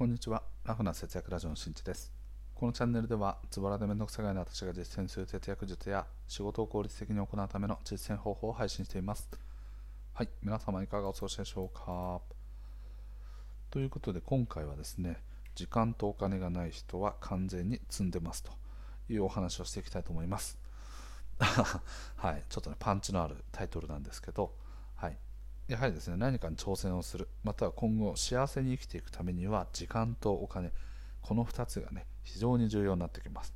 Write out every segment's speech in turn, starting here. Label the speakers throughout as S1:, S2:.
S1: こんにちは。ラフな節約ラジオのしんちです。このチャンネルでは、ズボラでめんどくさがいの私が実践する節約術や仕事を効率的に行うための実践方法を配信しています。はい、皆様いかがお過ごしでしょうか。ということで、今回はですね、時間とお金がない人は完全に積んでますというお話をしていきたいと思います。はい、ちょっとね、パンチのあるタイトルなんですけど、やはりですね何かに挑戦をするまたは今後幸せに生きていくためには時間とお金この2つがね非常に重要になってきます。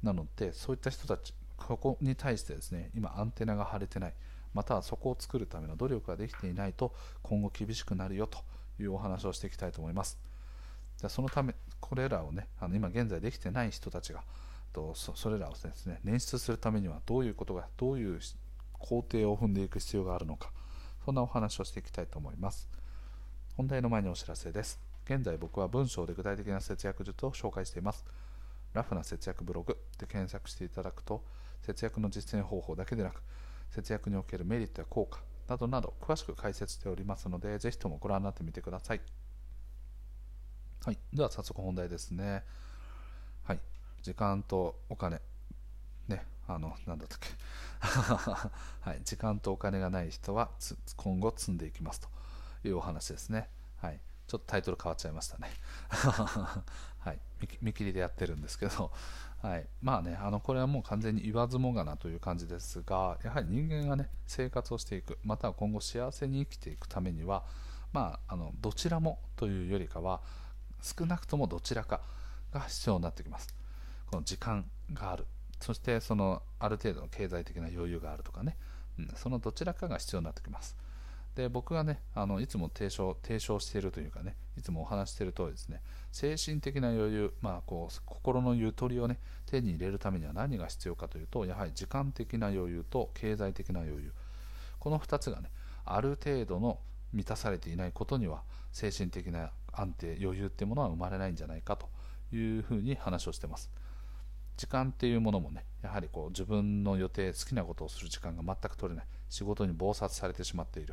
S1: なのでそういった人たちここに対してですね今アンテナが張れてないまたはそこを作るための努力ができていないと今後厳しくなるよというお話をしていきたいと思います。でそのためこれらをねあの今現在できてない人たちがとそれらをですね捻出するためにはどういうことがどういう工程を踏んでいく必要があるのかそんなお話をしていきたいと思います。本題の前にお知らせです。現在僕は文章で具体的な節約術を紹介しています。ラフな節約ブログで検索していただくと、節約の実践方法だけでなく、節約におけるメリットや効果などなど詳しく解説しておりますので、ぜひともご覧になってみてください。はい。では早速本題ですね。はい。時間とお金。ね。あの、なんだったっけ。はい、時間とお金がない人は今後積んでいきますというお話ですね。はい、ちょっとタイトル変わっちゃいましたね。はい、見切りでやってるんですけど、はい、まあね、あのこれはもう完全に言わずもがなという感じですが、やはり人間がね、生活をしていく、または今後幸せに生きていくためには、まあ、あのどちらもというよりかは、少なくともどちらかが必要になってきます。この時間があるそしてそのある程度の経済的な余裕があるとかね、うん、そのどちらかが必要になってきます。で僕がねあのいつも提唱提唱しているというかねいつもお話している通りですね。精神的な余裕、まあ、こう心のゆとりをね手に入れるためには何が必要かというとやはり時間的な余裕と経済的な余裕。この2つがねある程度の満たされていないことには精神的な安定余裕っていうものは生まれないんじゃないかというふうに話をしてます。時間っていうものもねやはりこう自分の予定好きなことをする時間が全く取れない。仕事に忙殺されてしまっている。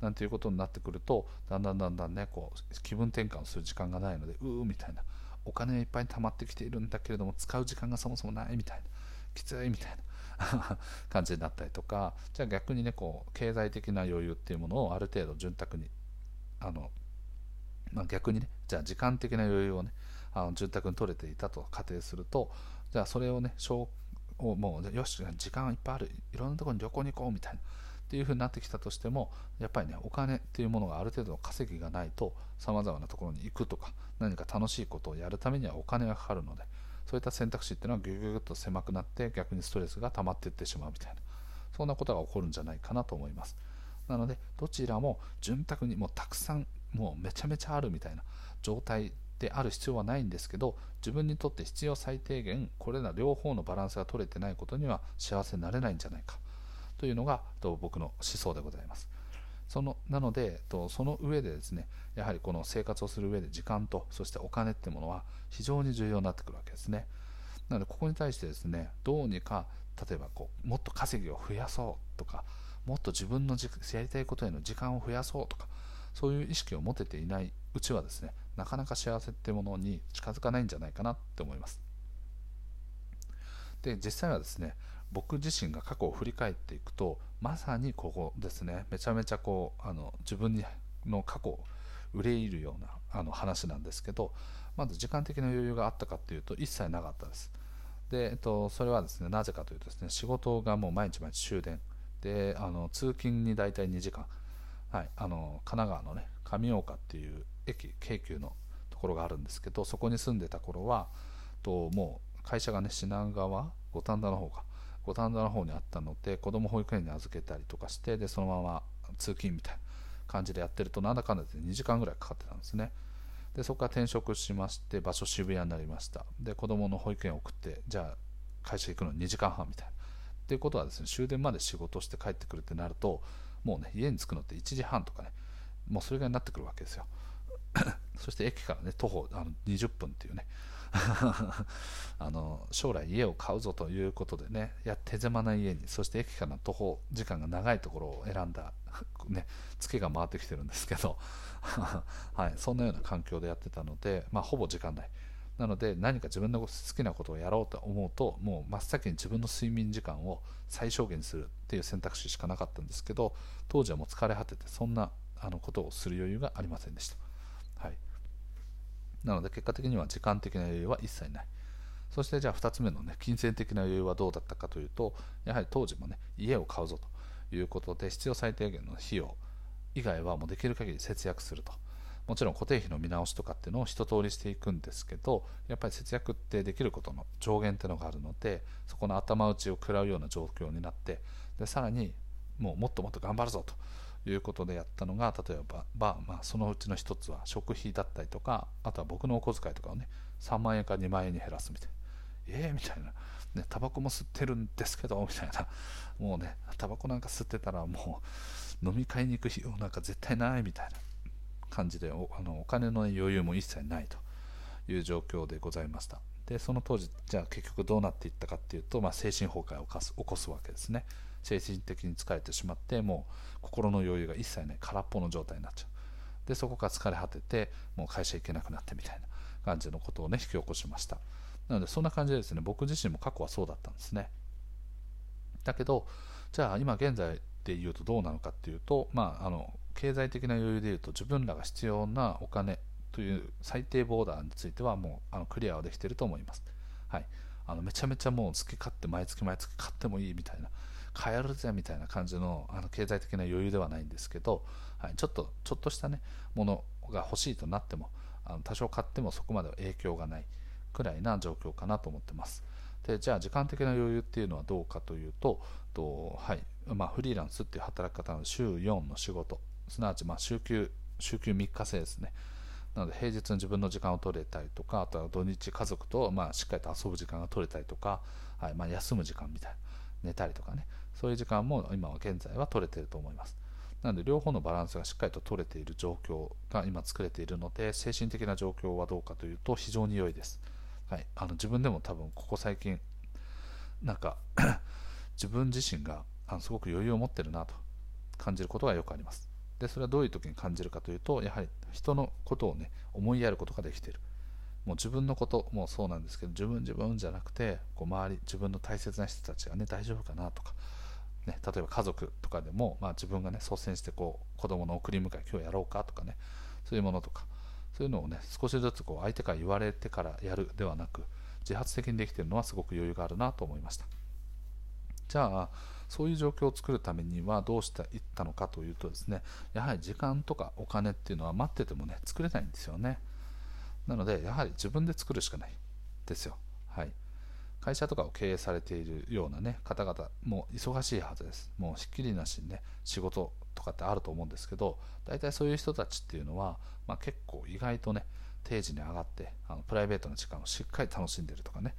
S1: なんていうことになってくるとだんだんだんだんねこう気分転換をする時間がないのでうーみたいな。お金がいっぱい溜まってきているんだけれども使う時間がそもそもないみたいな。きついみたいな。感じになったりとか。じゃあ逆にねこう経済的な余裕っていうものをある程度潤沢にあの、まあ、逆にねじゃあ時間的な余裕をねあの潤沢に取れていたと仮定するとじゃあそれをね、をもうよし、時間いっぱいある、いろんなところに旅行に行こうみたいな。っていう風になってきたとしても、やっぱりね、お金っていうものがある程度の稼ぎがないと、さまざまなところに行くとか、何か楽しいことをやるためにはお金がかかるので、そういった選択肢っていうのはぎゅぎゅぎゅっと狭くなって、逆にストレスが溜まっていってしまうみたいな、そんなことが起こるんじゃないかなと思います。なので、どちらも潤沢にもうたくさん、もうめちゃめちゃあるみたいな状態である必要はないんですけど自分にとって必要最低限これら両方のバランスが取れてないことには幸せになれないんじゃないか。というのが僕の思想でございます。そのなのでその上でですねやはりこの生活をする上で時間とそしてお金ってものは非常に重要になってくるわけですね。なのでここに対してですねどうにか例えばこうもっと稼ぎを増やそうとかもっと自分のやりたいことへの時間を増やそうとかそういう意識を持てていないうちはですねなかなか幸せってものに近づかないんじゃないかなって思います。で実際はですね僕自身が過去を振り返っていくとまさにここですねめちゃめちゃこうあの自分の過去を憂いるようなあの話なんですけどまず時間的な余裕があったかっていうと一切なかったです。で、えっと、それはですねなぜかというとですね仕事がもう毎日毎日終電。であの通勤に大体2時間。はい、あの神奈川のね上岡っていう駅京急のところがあるんですけどそこに住んでた頃はともう会社がね品川五反田の方が五反田の方にあったので子供保育園に預けたりとかしてでそのまま通勤みたいな感じでやってるとなんだかんだで2時間ぐらいかかってたんですね。でそこから転職しまして場所渋谷になりました。で子供の保育園送ってじゃあ会社行くのに2時間半みたいな。っていうことはですね終電まで仕事して帰ってくるってなるともうね家に着くのって1時半とかねもうそれぐらいになってくるわけですよ。そして駅からね徒歩あの20分っていうね。あの将来家を買うぞということでねや手狭な家にそして駅からの徒歩時間が長いところを選んだ、ね、ツケが回ってきてるんですけど、はい、そんなような環境でやってたので、まあ、ほぼ時間ないなので何か自分の好きなことをやろうと思うともう真っ先に自分の睡眠時間を最小限にするっていう選択肢しかなかったんですけど当時はもう疲れ果ててそんなあのことをする余裕がありませんでした、はい、なので結果的には時間的な余裕は一切ない。そしてじゃあ2つ目のね金銭的な余裕はどうだったかというとやはり当時もね家を買うぞということで必要最低限の費用以外はもうできる限り節約すると。もちろん固定費の見直しとかっていうのを一通りしていくんですけどやっぱり節約ってできることの上限っていうのがあるのでそこの頭打ちを食らうような状況になってでさらにもうもっともっと頑張るぞと。いうことでやったのが例えば、まあ、そのうちの一つは食費だったりとかあとは僕のお小遣いとかをね3万円か2万円に減らすみたいな。ええー、みたいな。ね、タバコも吸ってるんですけどみたいな。もうねタバコなんか吸ってたらもう飲み会に行く費用なんか絶対ないみたいな。感じでおあのお金の余裕も一切ないという状況でございました。でその当時じゃあ結局どうなっていったかっていうと、まあ、精神崩壊を起こす起こすわけですね。精神的に疲れてしまってもう心の余裕が一切ない空っぽの状態になっちゃう。でそこから疲れ果ててもう会社行けなくなってみたいな感じのことをね引き起こしました。なのでそんな感じでですね僕自身も過去はそうだったんですね。だけどじゃあ今現在で言うとどうなのかっていうとまああの経済的な余裕でいうと自分らが必要なお金という最低ボーダーについてはもうあのクリアはできていると思います。はい、あのめちゃめちゃもう好き勝手毎月毎月買ってもいいみたいな買えるぜみたいな感じのあの経済的な余裕ではないんですけど、はい、ちょっとちょっとしたねものが欲しいとなってもあの多少買ってもそこまでは影響がないくらいな状況かなと思ってます。でじゃあ時間的な余裕っていうのはどうかというとと、はいまあ、フリーランスっていう働き方の週4の仕事すなわちま週休週休3日制ですね。なので平日に自分の時間を取れたりとかあとは土日家族とまあしっかりと遊ぶ時間が取れたりとか、はいまあ、休む時間みたいな寝たりとかね。そういう時間も今は現在は取れていると思います。なので両方のバランスがしっかりと取れている状況が今作れているので精神的な状況はどうかというと非常に良いです、はい、あの自分でも多分ここ最近なんか 自分自身があのすごく余裕を持ってるなと感じることがよくあります。でそれはどういう時に感じるかというとやはり人のことをね思いやることができている。もう自分のこともそうなんですけど自分自分じゃなくてこう周り自分の大切な人たちがね大丈夫かなとか、ね、例えば家族とかでも、まあ、自分がね率先してこう子供の送り迎え今日やろうかとかねそういうものとかそういうのをね少しずつこう相手から言われてからやるではなく自発的にできているのはすごく余裕があるなと思いました。じゃあそういう状況を作るためにはどうしていったのかというとですねやはり時間とかお金っていうのは待っててもね作れないんですよね。なのでやはり自分で作るしかないですよ。はい。会社とかを経営されているようなね方々も忙しいはずです。もうひっきりなしにね仕事とかってあると思うんですけど大体そういう人たちっていうのは、まあ、結構意外とね定時に上がってあのプライベートな時間をしっかり楽しんでるとかね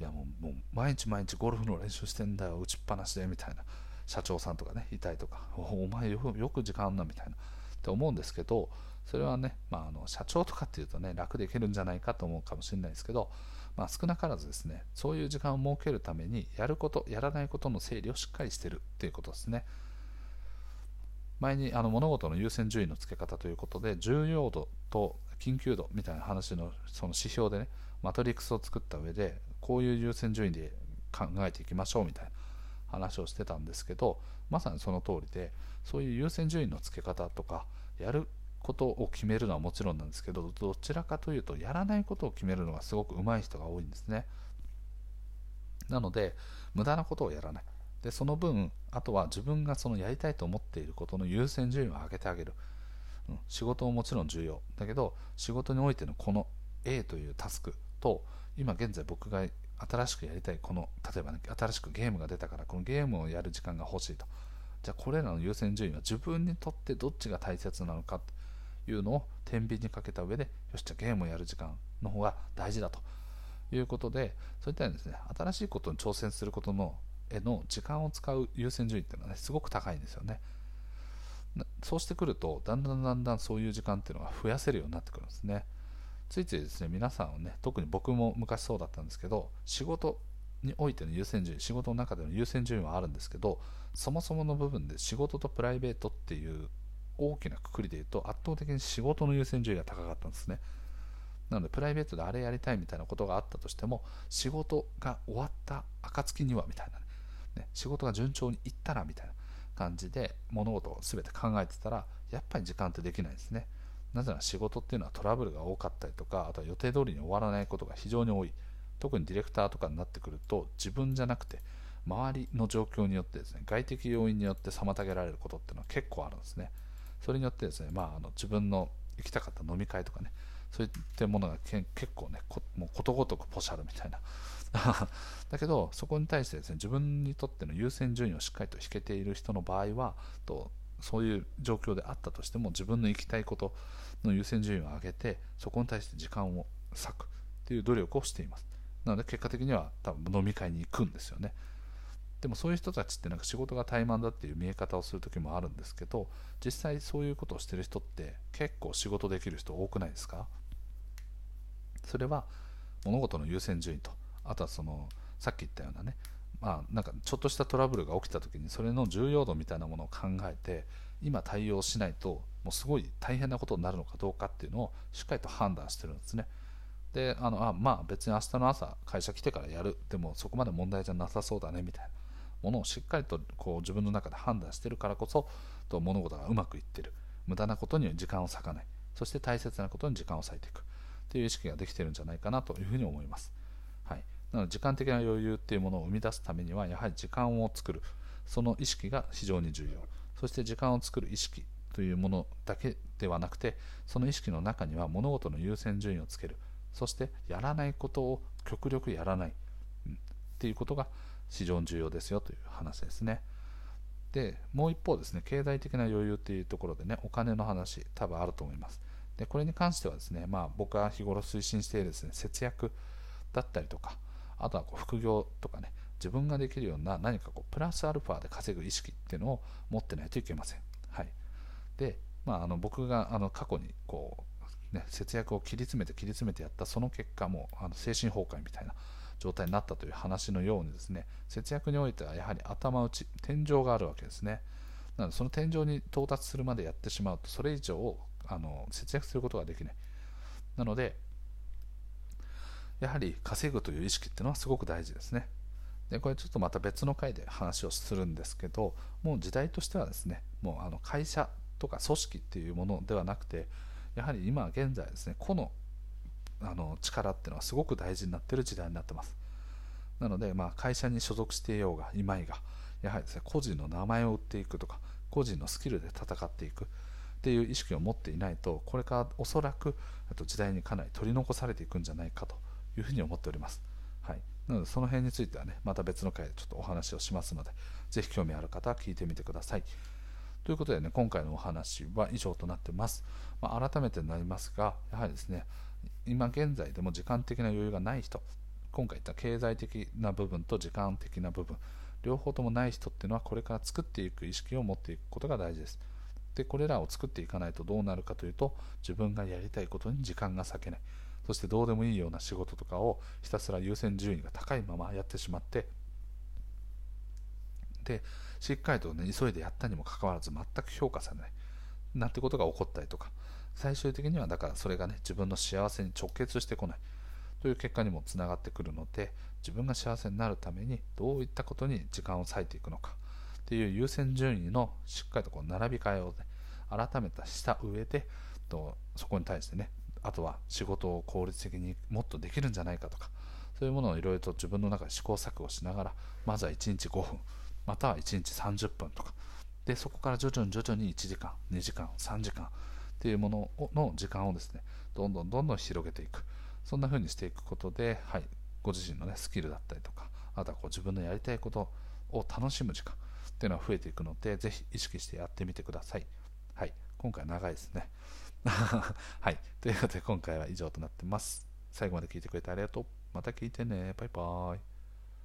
S1: いやもうもう毎日毎日ゴルフの練習してんだよ打ちっぱなしでみたいな。社長さんとかねいたりとか。お前よく時間あんなみたいな。って思うんですけどそれはね、まあ、あの社長とかっていうとね楽でいけるんじゃないかと思うかもしれないですけど、まあ、少なからずですねそういう時間を設けるためにやることやらないことの整理をしっかりしてるっていうことですね。前にあの物事の優先順位のつけ方ということで重要度と緊急度みたいな話のその指標でねマトリックスを作った上でこういう優先順位で考えていきましょうみたいな話をしてたんですけどまさにその通りでそういう優先順位のつけ方とかやることを決めるのはもちろんなんですけどどちらかというとやらないことを決めるのがすごく上手い人が多いんですね。なので無駄なことをやらない。でその分あとは自分がそのやりたいと思っていることの優先順位を上げてあげる、うん、仕事ももちろん重要。だけど仕事においてのこの A というタスクと今現在僕が新しくやりたいこの例えば、ね、新しくゲームが出たからこのゲームをやる時間が欲しいと。じゃあこれらの優先順位は自分にとってどっちが大切なのかというのを天秤にかけた上でよしじゃあゲームをやる時間の方が大事だと。いうことでそういったようにですね新しいことに挑戦することのへの時間を使う優先順位っていうのはねすごく高いんですよね。そうしてくるとだんだんだんだんそういう時間っていうのが増やせるようになってくるんですね。ついついですね皆さんはね特に僕も昔そうだったんですけど仕事においての優先順位仕事の中での優先順位はあるんですけどそもそもの部分で仕事とプライベートっていう大きなくくりで言うと圧倒的に仕事の優先順位が高かったんですね。なのでプライベートであれやりたいみたいなことがあったとしても仕事が終わった暁にはみたいなね、ね、仕事が順調にいったらみたいな感じで物事を全て考えてたらやっぱり時間ってできないですね。なぜなら仕事っていうのはトラブルが多かったりとかあとは予定通りに終わらないことが非常に多い。特にディレクターとかになってくると自分じゃなくて周りの状況によってですね外的要因によって妨げられることっていうのは結構あるんですね。それによってですね、まあ、あの自分の行きたかった飲み会とかねそういったものが結構ねもうことごとくポシャルみたいな。だけどそこに対してですね自分にとっての優先順位をしっかりと引けている人の場合はとそういう状況であったとしても自分の行きたいことの優先順位を上げてそこに対して時間を割くという努力をしています。なので結果的には多分飲み会に行くんですよね。でもそういう人たちってなんか仕事が怠慢だっていう見え方をする時もあるんですけど実際そういうことをしてる人って結構仕事できる人多くないですか？それは物事の優先順位とあとはそのさっき言ったようなねまあなんかちょっとしたトラブルが起きた時にそれの重要度みたいなものを考えて今対応しないともうすごい大変なことになるのかどうかっていうのをしっかりと判断してるんですね。であのあまあ別に明日の朝会社来てからやる。でもそこまで問題じゃなさそうだねみたいなものをしっかりとこう自分の中で判断してるからこそと物事がうまくいってる。無駄なことに時間を割かない。そして大切なことに時間を割いていく。という意識ができてるんじゃないかなというふうに思います、なので時間的な余裕っていうものを生み出すためにはやはり時間を作る。その意識が非常に重要。そして時間を作る意識というものだけではなくてその意識の中には物事の優先順位をつける。そしてやらないことを極力やらない、うん、っていうことが非常に重要ですよという話ですね。で、もう一方ですね、経済的な余裕っていうところでね、お金の話、多分あると思います。で、これに関してはですね、まあ僕が日頃推進しているですね、節約だったりとか、あとはこう副業とかね、自分ができるような何かこうプラスアルファで稼ぐ意識っていうのを持ってないといけません。はい。で、まあ、あの僕があの過去にこう、ね、節約を切り詰めて切り詰めてやったその結果もあの精神崩壊みたいな状態になったという話のようにですね節約においてはやはり頭打ち天井があるわけですねなのでその天井に到達するまでやってしまうとそれ以上あの節約することができないなのでやはり稼ぐという意識っていうのはすごく大事ですね。でこれちょっとまた別の回で話をするんですけどもう時代としてはですねもうあの会社とか組織っていうものではなくてやはり今現在ですね個のあの力っていうのはすごく大事になってる時代になってます。なので、まあ、会社に所属していようがいまいがやはりですね個人の名前を売っていくとか個人のスキルで戦っていくっていう意識を持っていないとこれからおそらく時代にかなり取り残されていくんじゃないかというふうに思っております、はい、なのでその辺についてはねまた別の回でちょっとお話をしますのでぜひ興味ある方は聞いてみてください。ということでね今回のお話は以上となってます、まあ、改めてになりますがやはりですね今現在でも時間的な余裕がない人今回言った経済的な部分と時間的な部分両方ともない人っていうのはこれから作っていく意識を持っていくことが大事です。でこれらを作っていかないとどうなるかというと自分がやりたいことに時間が割けない。そしてどうでもいいような仕事とかをひたすら優先順位が高いままやってしまってでしっかりとね急いでやったにもかかわらず全く評価されない。なんてことが起こったりとか。最終的にはだからそれがね自分の幸せに直結してこない。という結果にもつながってくるので自分が幸せになるためにどういったことに時間を割いていくのか。っていう優先順位のしっかりとこう並び替えを、ね、改めたした上でとそこに対してねあとは仕事を効率的にもっとできるんじゃないかとかそういうものをいろいろと自分の中で試行錯誤しながらまずは1日5分または1日30分とかでそこから徐々に徐々に1時間2時間3時間っていうものの時間をですねどんどんどんどん広げていく。そんな風にしていくことで、はい、ご自身の、ね、スキルだったりとかあとはこう自分のやりたいことを楽しむ時間っていうのは増えていくのでぜひ意識してやってみてください。はい今回長いですね。はい。ということで今回は以上となってます。最後まで聞いてくれてありがとう。また聞いてね。バイバーイ。